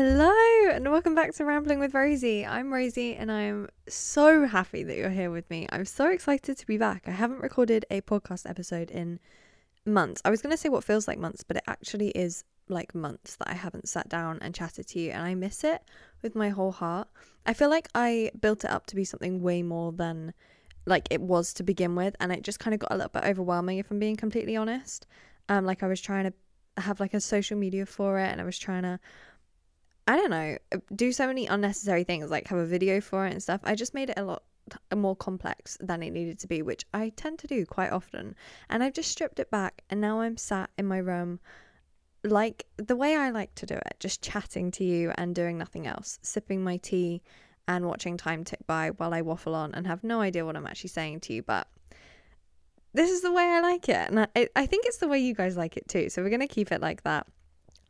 Hello and welcome back to Rambling with Rosie. I'm Rosie and I'm so happy that you're here with me. I'm so excited to be back. I haven't recorded a podcast episode in months. I was going to say what feels like months, but it actually is like months that I haven't sat down and chatted to you and I miss it with my whole heart. I feel like I built it up to be something way more than like it was to begin with and it just kind of got a little bit overwhelming if I'm being completely honest. Um like I was trying to have like a social media for it and I was trying to I don't know, uh, do so many unnecessary things like have a video for it and stuff. I just made it a lot more complex than it needed to be, which I tend to do quite often. And I've just stripped it back and now I'm sat in my room like the way I like to do it, just chatting to you and doing nothing else, sipping my tea and watching time tick by while I waffle on and have no idea what I'm actually saying to you, but this is the way I like it. And I, I think it's the way you guys like it too. So we're going to keep it like that.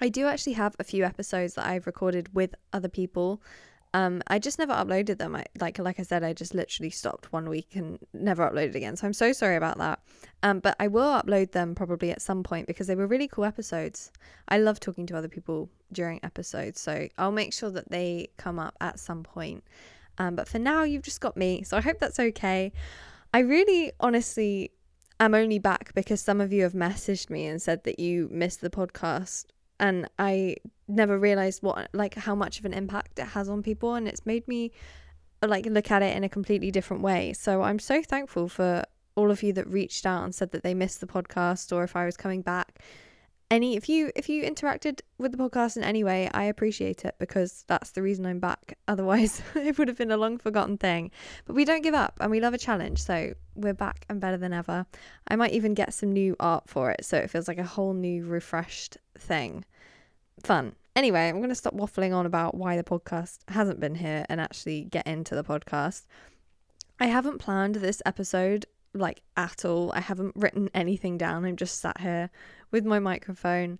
I do actually have a few episodes that I've recorded with other people. Um, I just never uploaded them. I, like like I said, I just literally stopped one week and never uploaded again. So I'm so sorry about that. Um, but I will upload them probably at some point because they were really cool episodes. I love talking to other people during episodes, so I'll make sure that they come up at some point. Um, but for now, you've just got me, so I hope that's okay. I really, honestly, am only back because some of you have messaged me and said that you missed the podcast and I never realized what like how much of an impact it has on people and it's made me like look at it in a completely different way. So I'm so thankful for all of you that reached out and said that they missed the podcast or if I was coming back. Any if you if you interacted with the podcast in any way, I appreciate it because that's the reason I'm back. Otherwise, it would have been a long forgotten thing. But we don't give up and we love a challenge, so we're back and better than ever. I might even get some new art for it so it feels like a whole new refreshed thing. Fun. Anyway, I'm going to stop waffling on about why the podcast hasn't been here and actually get into the podcast. I haven't planned this episode like at all. I haven't written anything down. I'm just sat here with my microphone,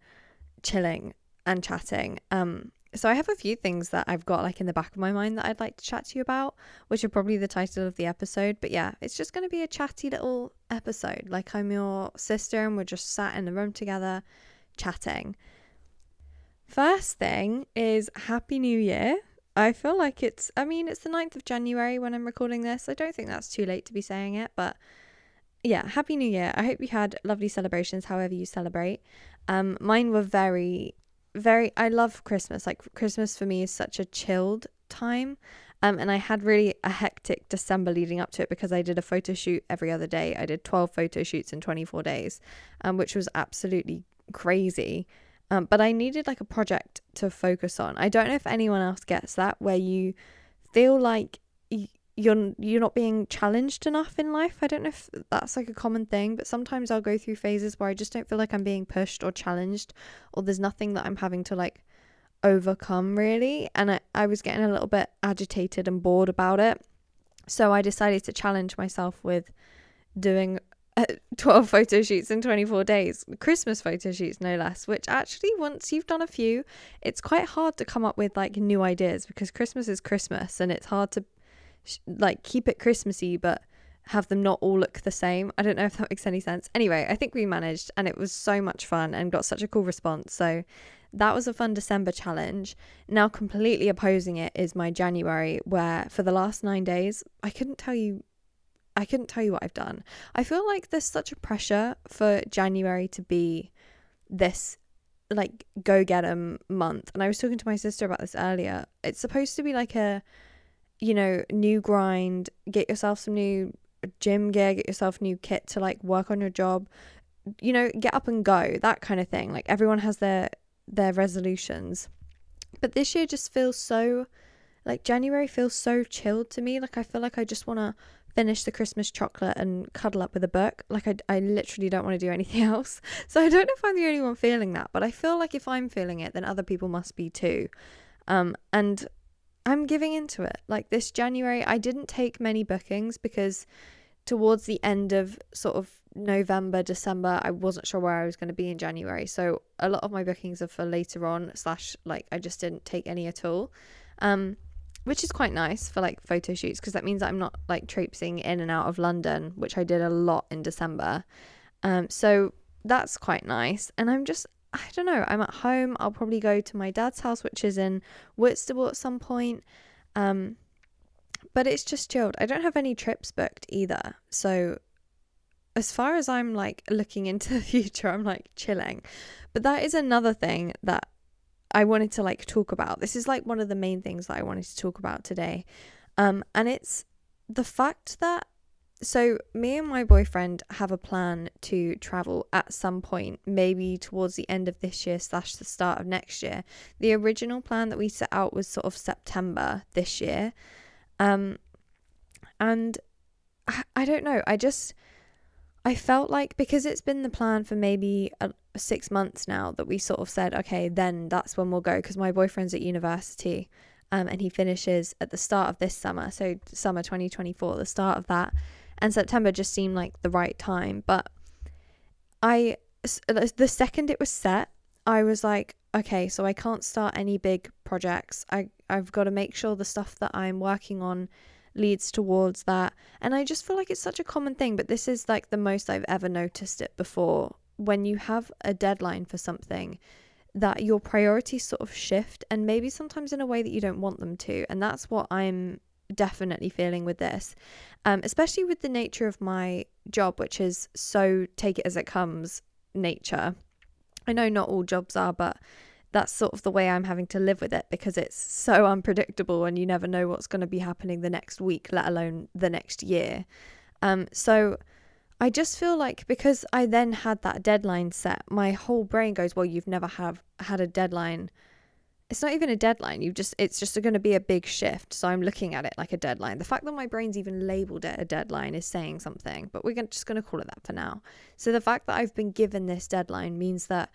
chilling and chatting. Um, so I have a few things that I've got like in the back of my mind that I'd like to chat to you about, which are probably the title of the episode. But yeah, it's just going to be a chatty little episode. Like I'm your sister and we're just sat in the room together chatting. First thing is Happy New Year. I feel like it's, I mean, it's the 9th of January when I'm recording this. I don't think that's too late to be saying it, but yeah, Happy New Year. I hope you had lovely celebrations, however you celebrate. Um, mine were very, very, I love Christmas. Like, Christmas for me is such a chilled time. Um, and I had really a hectic December leading up to it because I did a photo shoot every other day. I did 12 photo shoots in 24 days, um, which was absolutely crazy. Um, but I needed like a project to focus on. I don't know if anyone else gets that where you feel like you're you're not being challenged enough in life. I don't know if that's like a common thing, but sometimes I'll go through phases where I just don't feel like I'm being pushed or challenged or there's nothing that I'm having to like overcome really and I, I was getting a little bit agitated and bored about it. So I decided to challenge myself with doing 12 photo shoots in 24 days, Christmas photo shoots, no less. Which actually, once you've done a few, it's quite hard to come up with like new ideas because Christmas is Christmas and it's hard to like keep it Christmassy but have them not all look the same. I don't know if that makes any sense. Anyway, I think we managed and it was so much fun and got such a cool response. So that was a fun December challenge. Now, completely opposing it is my January, where for the last nine days, I couldn't tell you I couldn't tell you what I've done. I feel like there's such a pressure for January to be this like go get 'em month. And I was talking to my sister about this earlier. It's supposed to be like a you know, new grind, get yourself some new gym gear, get yourself new kit to like work on your job. You know, get up and go, that kind of thing. Like everyone has their their resolutions. But this year just feels so like January feels so chilled to me. Like I feel like I just want to finish the Christmas chocolate and cuddle up with a book. Like, I, I literally don't want to do anything else. So, I don't know if I'm the only one feeling that, but I feel like if I'm feeling it, then other people must be too. Um, and I'm giving into it. Like, this January, I didn't take many bookings because towards the end of sort of November, December, I wasn't sure where I was going to be in January. So, a lot of my bookings are for later on, slash, like, I just didn't take any at all. Um, which is quite nice for like photo shoots because that means I'm not like traipsing in and out of London, which I did a lot in December. Um, so that's quite nice. And I'm just, I don't know. I'm at home. I'll probably go to my dad's house, which is in Whitstable at some point. Um, but it's just chilled. I don't have any trips booked either. So as far as I'm like looking into the future, I'm like chilling. But that is another thing that I wanted to like talk about. This is like one of the main things that I wanted to talk about today. Um, and it's the fact that so me and my boyfriend have a plan to travel at some point, maybe towards the end of this year slash the start of next year. The original plan that we set out was sort of September this year. Um, and I, I don't know. I just I felt like because it's been the plan for maybe a, six months now that we sort of said, okay, then that's when we'll go because my boyfriend's at university. Um, and he finishes at the start of this summer, so summer 2024, the start of that and September just seemed like the right time. But I, the second it was set, I was like, okay, so I can't start any big projects. I, I've got to make sure the stuff that I'm working on leads towards that. And I just feel like it's such a common thing, but this is like the most I've ever noticed it before. When you have a deadline for something, that your priorities sort of shift and maybe sometimes in a way that you don't want them to. And that's what I'm definitely feeling with this, um, especially with the nature of my job, which is so take it as it comes nature. I know not all jobs are, but that's sort of the way I'm having to live with it because it's so unpredictable and you never know what's going to be happening the next week, let alone the next year. Um, so I just feel like because I then had that deadline set, my whole brain goes, well, you've never have had a deadline. It's not even a deadline you just it's just going to be a big shift so i'm looking at it like a deadline. The fact that my brain's even labeled it a deadline is saying something but we're just going to call it that for now. So the fact that i've been given this deadline means that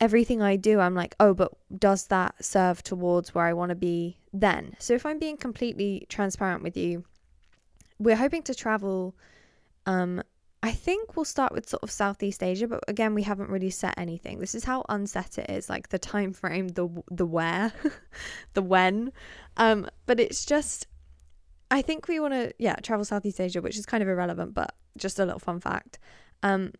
everything i do i'm like oh but does that serve towards where i want to be then? So if i'm being completely transparent with you we're hoping to travel um I think we'll start with sort of Southeast Asia, but again, we haven't really set anything. This is how unset it is, like the time frame, the the where, the when. Um, but it's just, I think we want to yeah travel Southeast Asia, which is kind of irrelevant, but just a little fun fact. Um,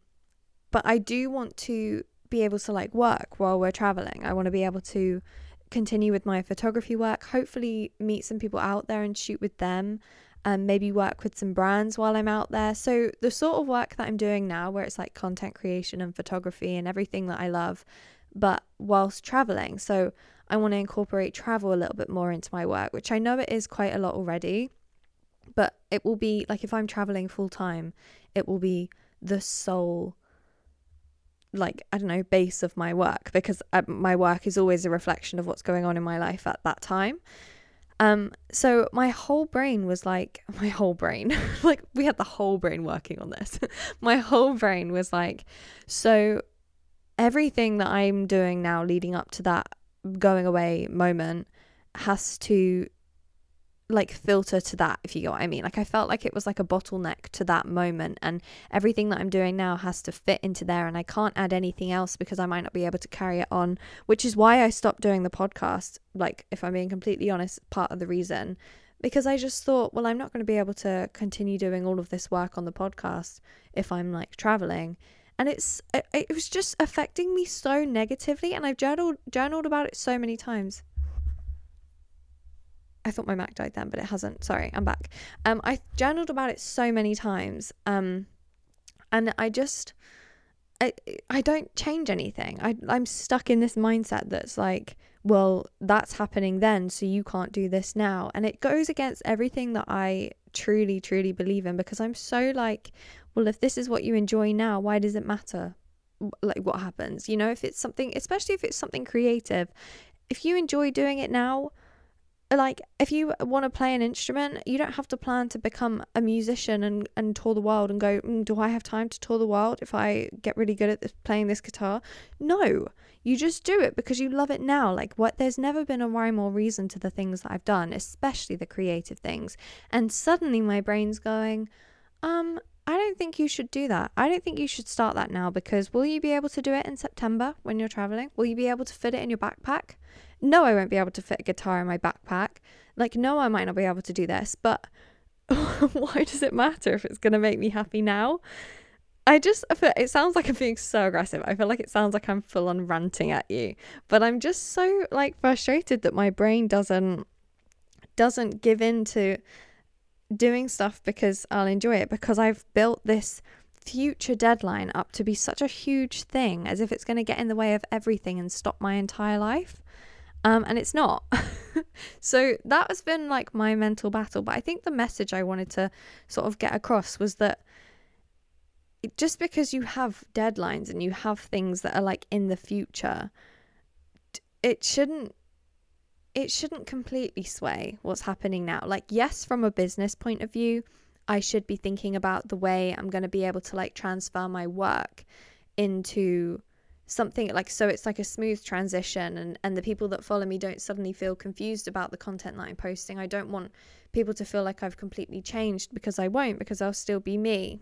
but I do want to be able to like work while we're traveling. I want to be able to continue with my photography work. Hopefully, meet some people out there and shoot with them and maybe work with some brands while I'm out there. So, the sort of work that I'm doing now, where it's like content creation and photography and everything that I love, but whilst traveling. So, I want to incorporate travel a little bit more into my work, which I know it is quite a lot already, but it will be like if I'm traveling full time, it will be the sole like i don't know base of my work because uh, my work is always a reflection of what's going on in my life at that time um, so my whole brain was like, my whole brain, like we had the whole brain working on this. my whole brain was like, so everything that I'm doing now leading up to that going away moment has to like filter to that if you get what i mean. Like i felt like it was like a bottleneck to that moment and everything that i'm doing now has to fit into there and i can't add anything else because i might not be able to carry it on which is why i stopped doing the podcast like if i'm being completely honest part of the reason. Because i just thought well i'm not going to be able to continue doing all of this work on the podcast if i'm like traveling. And it's it, it was just affecting me so negatively and i've journaled journaled about it so many times I thought my Mac died then, but it hasn't. Sorry, I'm back. Um, I journaled about it so many times. Um, and I just, I, I don't change anything. I, I'm stuck in this mindset that's like, well, that's happening then, so you can't do this now. And it goes against everything that I truly, truly believe in because I'm so like, well, if this is what you enjoy now, why does it matter? Like what happens? You know, if it's something, especially if it's something creative, if you enjoy doing it now, like if you want to play an instrument you don't have to plan to become a musician and, and tour the world and go mm, do i have time to tour the world if i get really good at this, playing this guitar no you just do it because you love it now like what there's never been a rhyme or reason to the things that i've done especially the creative things and suddenly my brain's going um I don't think you should do that. I don't think you should start that now because will you be able to do it in September when you're traveling? Will you be able to fit it in your backpack? No, I won't be able to fit a guitar in my backpack. Like, no, I might not be able to do this, but why does it matter if it's going to make me happy now? I just it sounds like I'm being so aggressive. I feel like it sounds like I'm full on ranting at you, but I'm just so like frustrated that my brain doesn't doesn't give in to doing stuff because I'll enjoy it because I've built this future deadline up to be such a huge thing as if it's going to get in the way of everything and stop my entire life. Um, and it's not. so that has been like my mental battle. But I think the message I wanted to sort of get across was that just because you have deadlines and you have things that are like in the future, it shouldn't it shouldn't completely sway what's happening now. Like yes, from a business point of view, I should be thinking about the way I'm going to be able to like transfer my work into something like so it's like a smooth transition and and the people that follow me don't suddenly feel confused about the content that I'm posting. I don't want people to feel like I've completely changed because I won't because I'll still be me.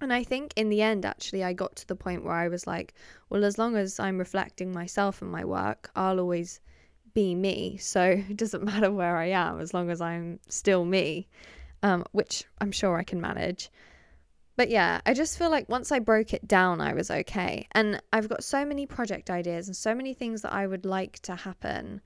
And I think in the end, actually, I got to the point where I was like, well, as long as I'm reflecting myself and my work, I'll always be me. So it doesn't matter where I am as long as I'm still me, um, which I'm sure I can manage. But yeah, I just feel like once I broke it down, I was okay. And I've got so many project ideas and so many things that I would like to happen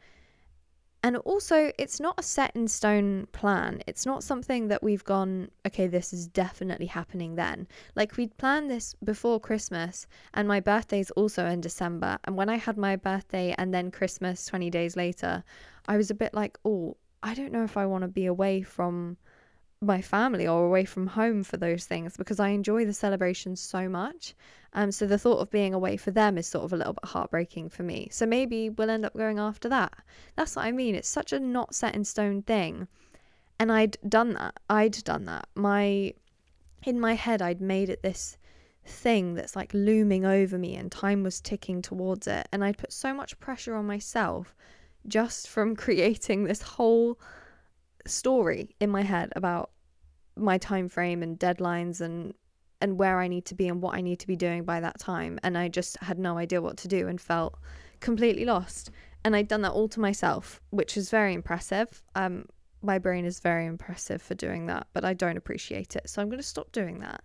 and also, it's not a set in stone plan. It's not something that we've gone, okay, this is definitely happening then. Like, we'd planned this before Christmas, and my birthday's also in December. And when I had my birthday and then Christmas 20 days later, I was a bit like, oh, I don't know if I want to be away from my family or away from home for those things because I enjoy the celebrations so much. Um, so the thought of being away for them is sort of a little bit heartbreaking for me. So maybe we'll end up going after that. That's what I mean. It's such a not set in stone thing. And I'd done that. I'd done that. My in my head I'd made it this thing that's like looming over me and time was ticking towards it and I'd put so much pressure on myself just from creating this whole story in my head about my time frame and deadlines and and where I need to be and what I need to be doing by that time. And I just had no idea what to do and felt completely lost. And I'd done that all to myself which is very impressive. Um my brain is very impressive for doing that but I don't appreciate it. So I'm going to stop doing that.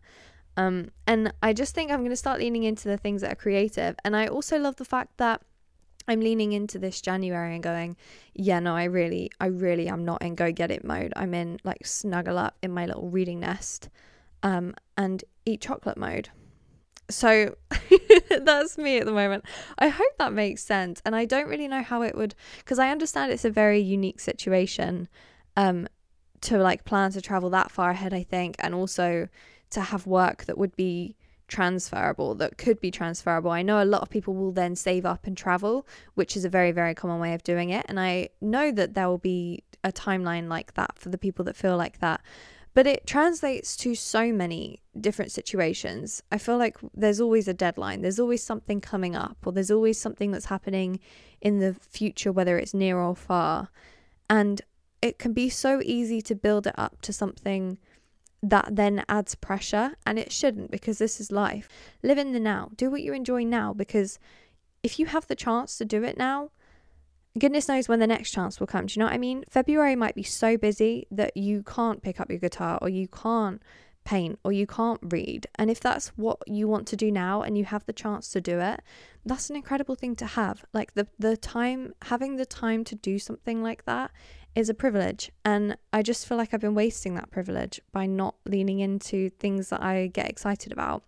Um and I just think I'm going to start leaning into the things that are creative. And I also love the fact that I'm leaning into this January and going, yeah, no, I really, I really am not in go get it mode. I'm in like snuggle up in my little reading nest um, and eat chocolate mode. So that's me at the moment. I hope that makes sense. And I don't really know how it would, because I understand it's a very unique situation um, to like plan to travel that far ahead, I think, and also to have work that would be transferable that could be transferable. I know a lot of people will then save up and travel, which is a very, very common way of doing it. And I know that there will be a timeline like that for the people that feel like that. But it translates to so many different situations. I feel like there's always a deadline, there's always something coming up, or there's always something that's happening in the future, whether it's near or far. And it can be so easy to build it up to something that then adds pressure and it shouldn't because this is life. Live in the now. Do what you enjoy now because if you have the chance to do it now, goodness knows when the next chance will come. Do you know what I mean? February might be so busy that you can't pick up your guitar or you can't paint or you can't read. And if that's what you want to do now and you have the chance to do it, that's an incredible thing to have. Like the the time having the time to do something like that is a privilege. And I just feel like I've been wasting that privilege by not leaning into things that I get excited about.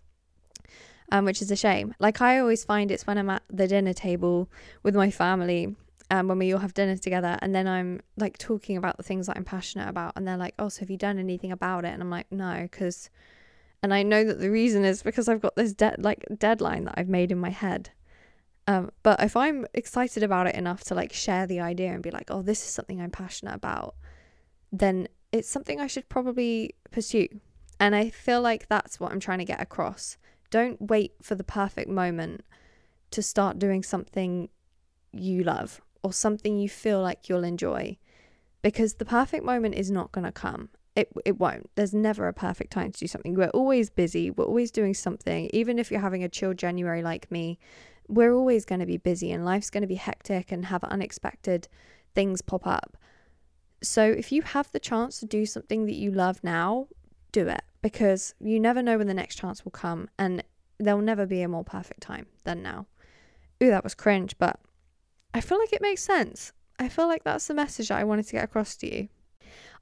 Um, which is a shame. Like I always find it's when I'm at the dinner table with my family, um, when we all have dinner together, and then I'm like talking about the things that I'm passionate about, and they're like, "Oh, so have you done anything about it?" And I'm like, "No," because, and I know that the reason is because I've got this de- like deadline that I've made in my head, um, but if I'm excited about it enough to like share the idea and be like, oh, this is something I'm passionate about, then it's something I should probably pursue. And I feel like that's what I'm trying to get across. Don't wait for the perfect moment to start doing something you love or something you feel like you'll enjoy because the perfect moment is not going to come. It, it won't. There's never a perfect time to do something. We're always busy. We're always doing something. Even if you're having a chill January like me, we're always going to be busy and life's going to be hectic and have unexpected things pop up. So if you have the chance to do something that you love now, do it because you never know when the next chance will come and there'll never be a more perfect time than now. Ooh, that was cringe, but I feel like it makes sense. I feel like that's the message that I wanted to get across to you.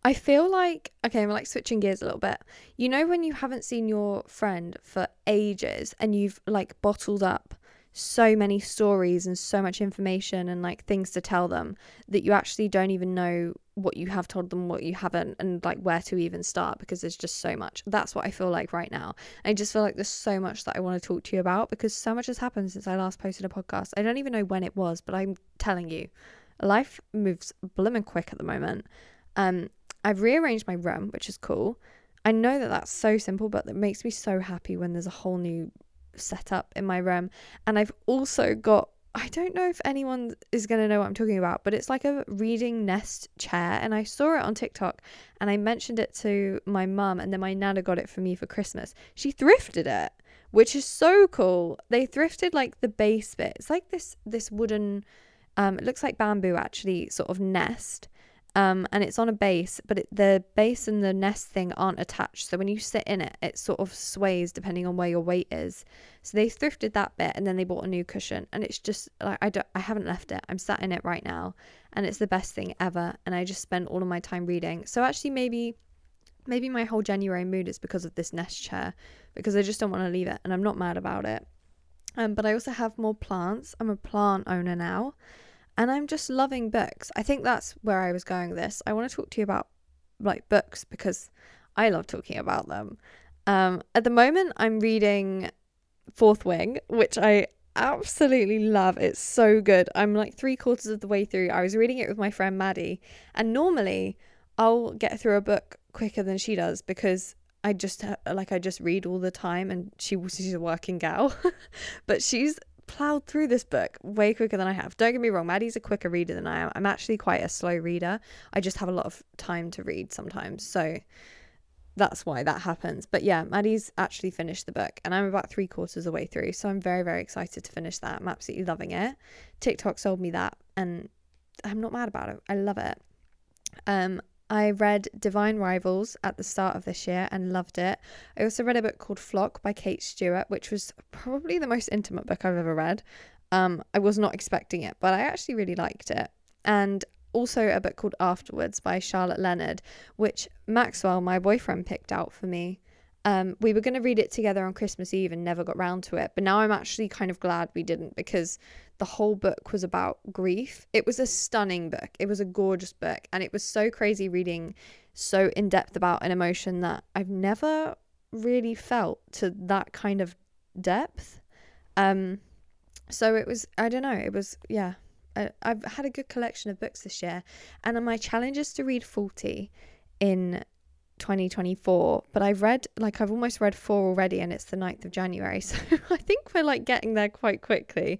I feel like, okay, I'm like switching gears a little bit. You know, when you haven't seen your friend for ages and you've like bottled up so many stories and so much information and like things to tell them that you actually don't even know what you have told them, what you haven't, and like where to even start because there's just so much. That's what I feel like right now. I just feel like there's so much that I want to talk to you about because so much has happened since I last posted a podcast. I don't even know when it was, but I'm telling you, life moves blooming quick at the moment. Um, I've rearranged my room, which is cool. I know that that's so simple, but it makes me so happy when there's a whole new setup in my room. And I've also got, I don't know if anyone is going to know what I'm talking about, but it's like a reading nest chair. And I saw it on TikTok and I mentioned it to my mum, and then my nana got it for me for Christmas. She thrifted it, which is so cool. They thrifted like the base bit. It's like this this wooden um it looks like bamboo actually sort of nest um, and it's on a base, but it, the base and the nest thing aren't attached. So when you sit in it, it sort of sways depending on where your weight is. So they thrifted that bit, and then they bought a new cushion, and it's just like I don't, I haven't left it. I'm sat in it right now, and it's the best thing ever. And I just spend all of my time reading. So actually, maybe, maybe my whole January mood is because of this nest chair, because I just don't want to leave it, and I'm not mad about it. Um, but I also have more plants. I'm a plant owner now and I'm just loving books. I think that's where I was going this. I want to talk to you about like books because I love talking about them. Um, at the moment, I'm reading Fourth Wing, which I absolutely love. It's so good. I'm like three quarters of the way through. I was reading it with my friend Maddie, and normally I'll get through a book quicker than she does because I just like I just read all the time, and she she's a working gal, but she's plowed through this book way quicker than I have. Don't get me wrong, Maddie's a quicker reader than I am. I'm actually quite a slow reader. I just have a lot of time to read sometimes. So that's why that happens. But yeah, Maddie's actually finished the book and I'm about three quarters of the way through. So I'm very, very excited to finish that. I'm absolutely loving it. TikTok sold me that and I'm not mad about it. I love it. Um, I read Divine Rivals at the start of this year and loved it. I also read a book called Flock by Kate Stewart, which was probably the most intimate book I've ever read. Um, I was not expecting it, but I actually really liked it. And also a book called Afterwards by Charlotte Leonard, which Maxwell, my boyfriend, picked out for me. Um, we were going to read it together on Christmas Eve and never got round to it. But now I'm actually kind of glad we didn't because the whole book was about grief. It was a stunning book. It was a gorgeous book. And it was so crazy reading so in depth about an emotion that I've never really felt to that kind of depth. Um, so it was, I don't know, it was, yeah. I, I've had a good collection of books this year. And my challenge is to read 40 in 2024 but i've read like i've almost read four already and it's the 9th of january so i think we're like getting there quite quickly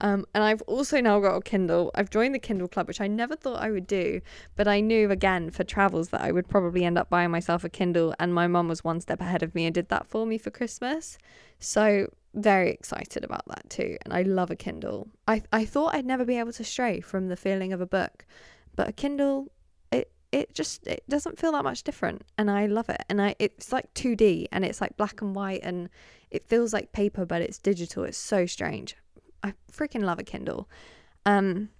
um, and I've also now got a Kindle. I've joined the Kindle Club, which I never thought I would do, but I knew again for travels that I would probably end up buying myself a Kindle. And my mum was one step ahead of me and did that for me for Christmas. So very excited about that too. And I love a Kindle. I I thought I'd never be able to stray from the feeling of a book, but a Kindle it just it doesn't feel that much different and I love it and I it's like 2D and it's like black and white and it feels like paper but it's digital it's so strange. I freaking love a Kindle. Um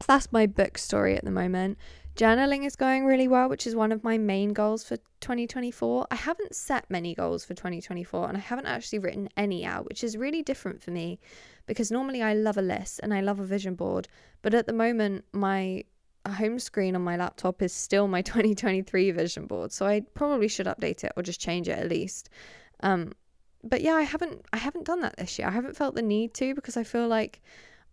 so that's my book story at the moment. Journaling is going really well which is one of my main goals for 2024 I haven't set many goals for 2024 and I haven't actually written any out which is really different for me because normally I love a list and I love a vision board but at the moment my home screen on my laptop is still my 2023 vision board so i probably should update it or just change it at least. Um but yeah i haven't i haven't done that this year. I haven't felt the need to because i feel like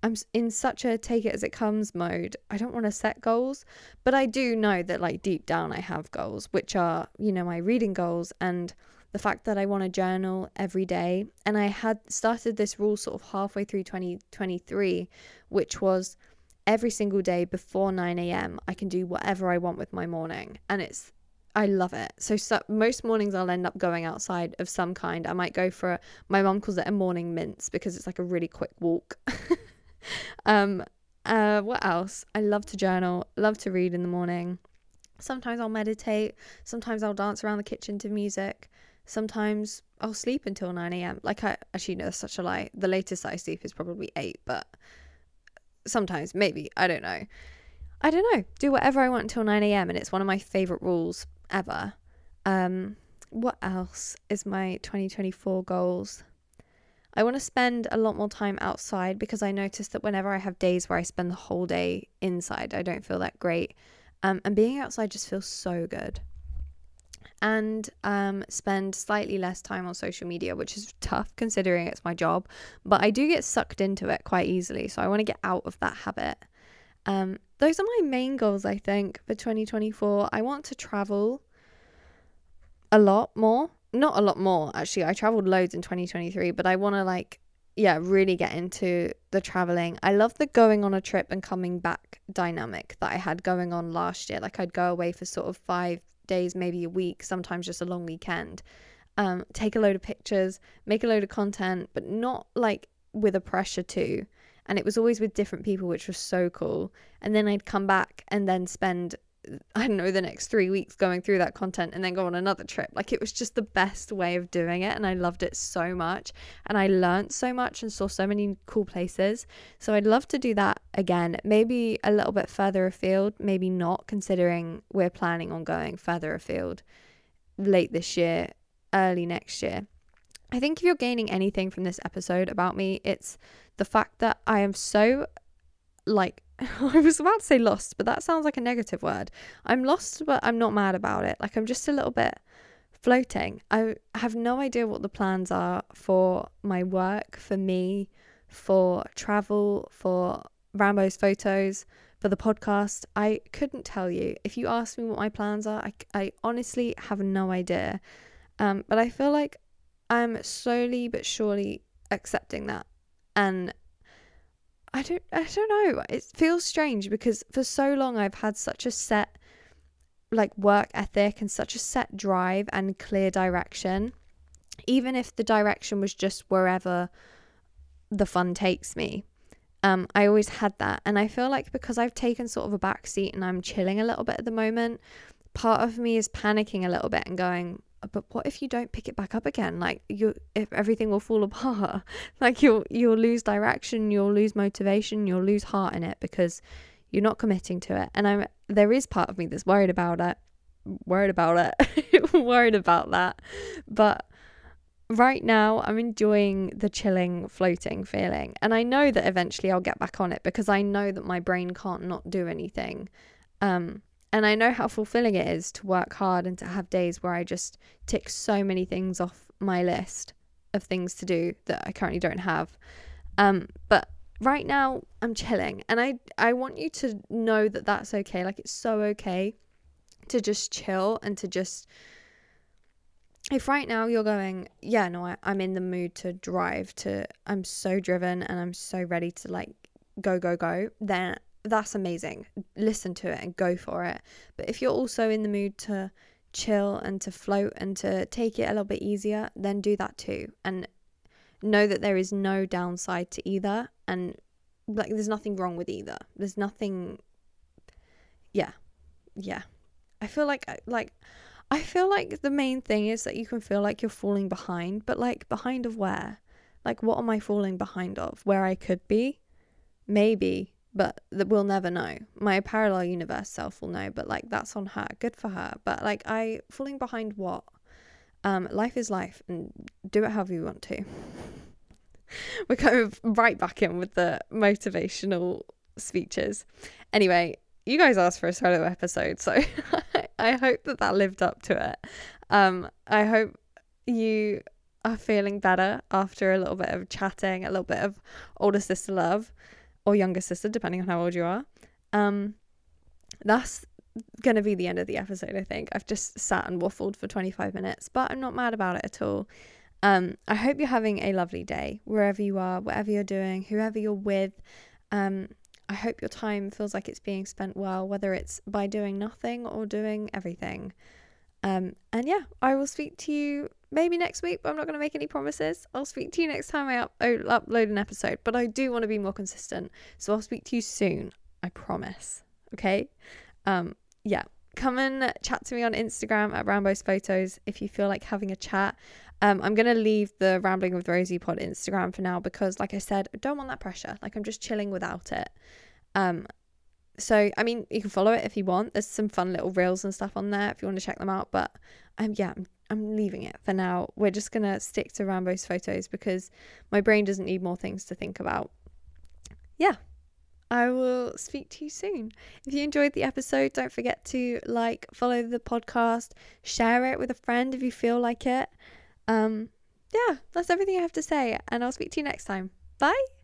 i'm in such a take it as it comes mode i don't want to set goals. But i do know that like deep down i have goals which are you know my reading goals and the fact that i want to journal every day. And i had started this rule sort of halfway through 2023 which was every single day before 9 a.m. I can do whatever I want with my morning. And it's, I love it. So, so most mornings I'll end up going outside of some kind. I might go for, a, my mom calls it a morning mince because it's like a really quick walk. um, uh, what else? I love to journal, love to read in the morning. Sometimes I'll meditate. Sometimes I'll dance around the kitchen to music. Sometimes I'll sleep until 9 a.m. Like, I actually know such a lie. The latest I sleep is probably 8, but sometimes, maybe. I don't know. I don't know. Do whatever I want until 9 a.m. And it's one of my favorite rules ever. Um, what else is my 2024 goals? I want to spend a lot more time outside because I notice that whenever I have days where I spend the whole day inside, I don't feel that great. Um, and being outside just feels so good. And um, spend slightly less time on social media, which is tough considering it's my job. But I do get sucked into it quite easily. So I want to get out of that habit. Um, those are my main goals, I think, for 2024. I want to travel a lot more. Not a lot more, actually. I traveled loads in 2023, but I want to, like, yeah, really get into the traveling. I love the going on a trip and coming back dynamic that I had going on last year. Like, I'd go away for sort of five days, maybe a week, sometimes just a long weekend. Um, take a load of pictures, make a load of content, but not like with a pressure to. And it was always with different people, which was so cool. And then I'd come back and then spend I don't know, the next three weeks going through that content and then go on another trip. Like it was just the best way of doing it. And I loved it so much. And I learned so much and saw so many cool places. So I'd love to do that again. Maybe a little bit further afield, maybe not, considering we're planning on going further afield late this year, early next year. I think if you're gaining anything from this episode about me, it's the fact that I am so like I was about to say lost, but that sounds like a negative word. I'm lost, but I'm not mad about it. Like I'm just a little bit floating. I have no idea what the plans are for my work, for me, for travel, for Rambo's photos, for the podcast. I couldn't tell you. If you ask me what my plans are, I, I honestly have no idea. Um, but I feel like I'm slowly but surely accepting that and I don't I don't know. It feels strange because for so long I've had such a set like work ethic and such a set drive and clear direction. Even if the direction was just wherever the fun takes me. Um, I always had that. And I feel like because I've taken sort of a back seat and I'm chilling a little bit at the moment, part of me is panicking a little bit and going, but what if you don't pick it back up again? Like you if everything will fall apart like you'll you'll lose direction you'll lose motivation you'll lose heart in it because you're not committing to it. And i'm there is part of me that's worried about it worried about it worried about that. But right now i'm enjoying the chilling floating feeling. And i know that eventually i'll get back on it because i know that my brain can't not do anything. Um and I know how fulfilling it is to work hard and to have days where I just tick so many things off my list of things to do that I currently don't have. Um, but right now I'm chilling and I I want you to know that that's okay. Like it's so okay to just chill and to just if right now you're going, yeah, no, I, I'm in the mood to drive to I'm so driven and I'm so ready to like go, go, go, then that's amazing. Listen to it and go for it. But if you're also in the mood to chill and to float and to take it a little bit easier, then do that too. And know that there is no downside to either. And like, there's nothing wrong with either. There's nothing. Yeah. Yeah. I feel like, uh, like, I feel like the main thing is that you can feel like you're falling behind, but like, behind of where? Like, what am I falling behind of? Where I could be? Maybe but that we'll never know. My parallel universe self will know, but like that's on her. Good for her. But like I falling behind what? Um, life is life and do it however you want to. We're kind of right back in with the motivational speeches. Anyway, you guys asked for a solo episode, so I hope that that lived up to it. Um, I hope you are feeling better after a little bit of chatting, a little bit of older sister love or younger sister, depending on how old you are. Um, that's going to be the end of the episode, I think. I've just sat and waffled for 25 minutes, but I'm not mad about it at all. Um, I hope you're having a lovely day wherever you are, whatever you're doing, whoever you're with. Um, I hope your time feels like it's being spent well, whether it's by doing nothing or doing everything. Um, and yeah, I will speak to you maybe next week, but I'm not going to make any promises. I'll speak to you next time I up- upload an episode, but I do want to be more consistent. So I'll speak to you soon. I promise. Okay? Um, yeah. come and chat to me on Instagram at Rambo's Photos if you feel like having a chat. Um, I'm gonna leave the Rambling with Rosie pod Instagram for now because, like I said, I don't want that pressure. Like I'm just chilling without it. Um, so I mean, you can follow it if you want. There's some fun little reels and stuff on there if you want to check them out. But um, yeah, I'm, I'm leaving it for now. We're just gonna stick to Rambo's photos because my brain doesn't need more things to think about. Yeah. I will speak to you soon. If you enjoyed the episode, don't forget to like, follow the podcast, share it with a friend if you feel like it. Um, yeah, that's everything I have to say, and I'll speak to you next time. Bye.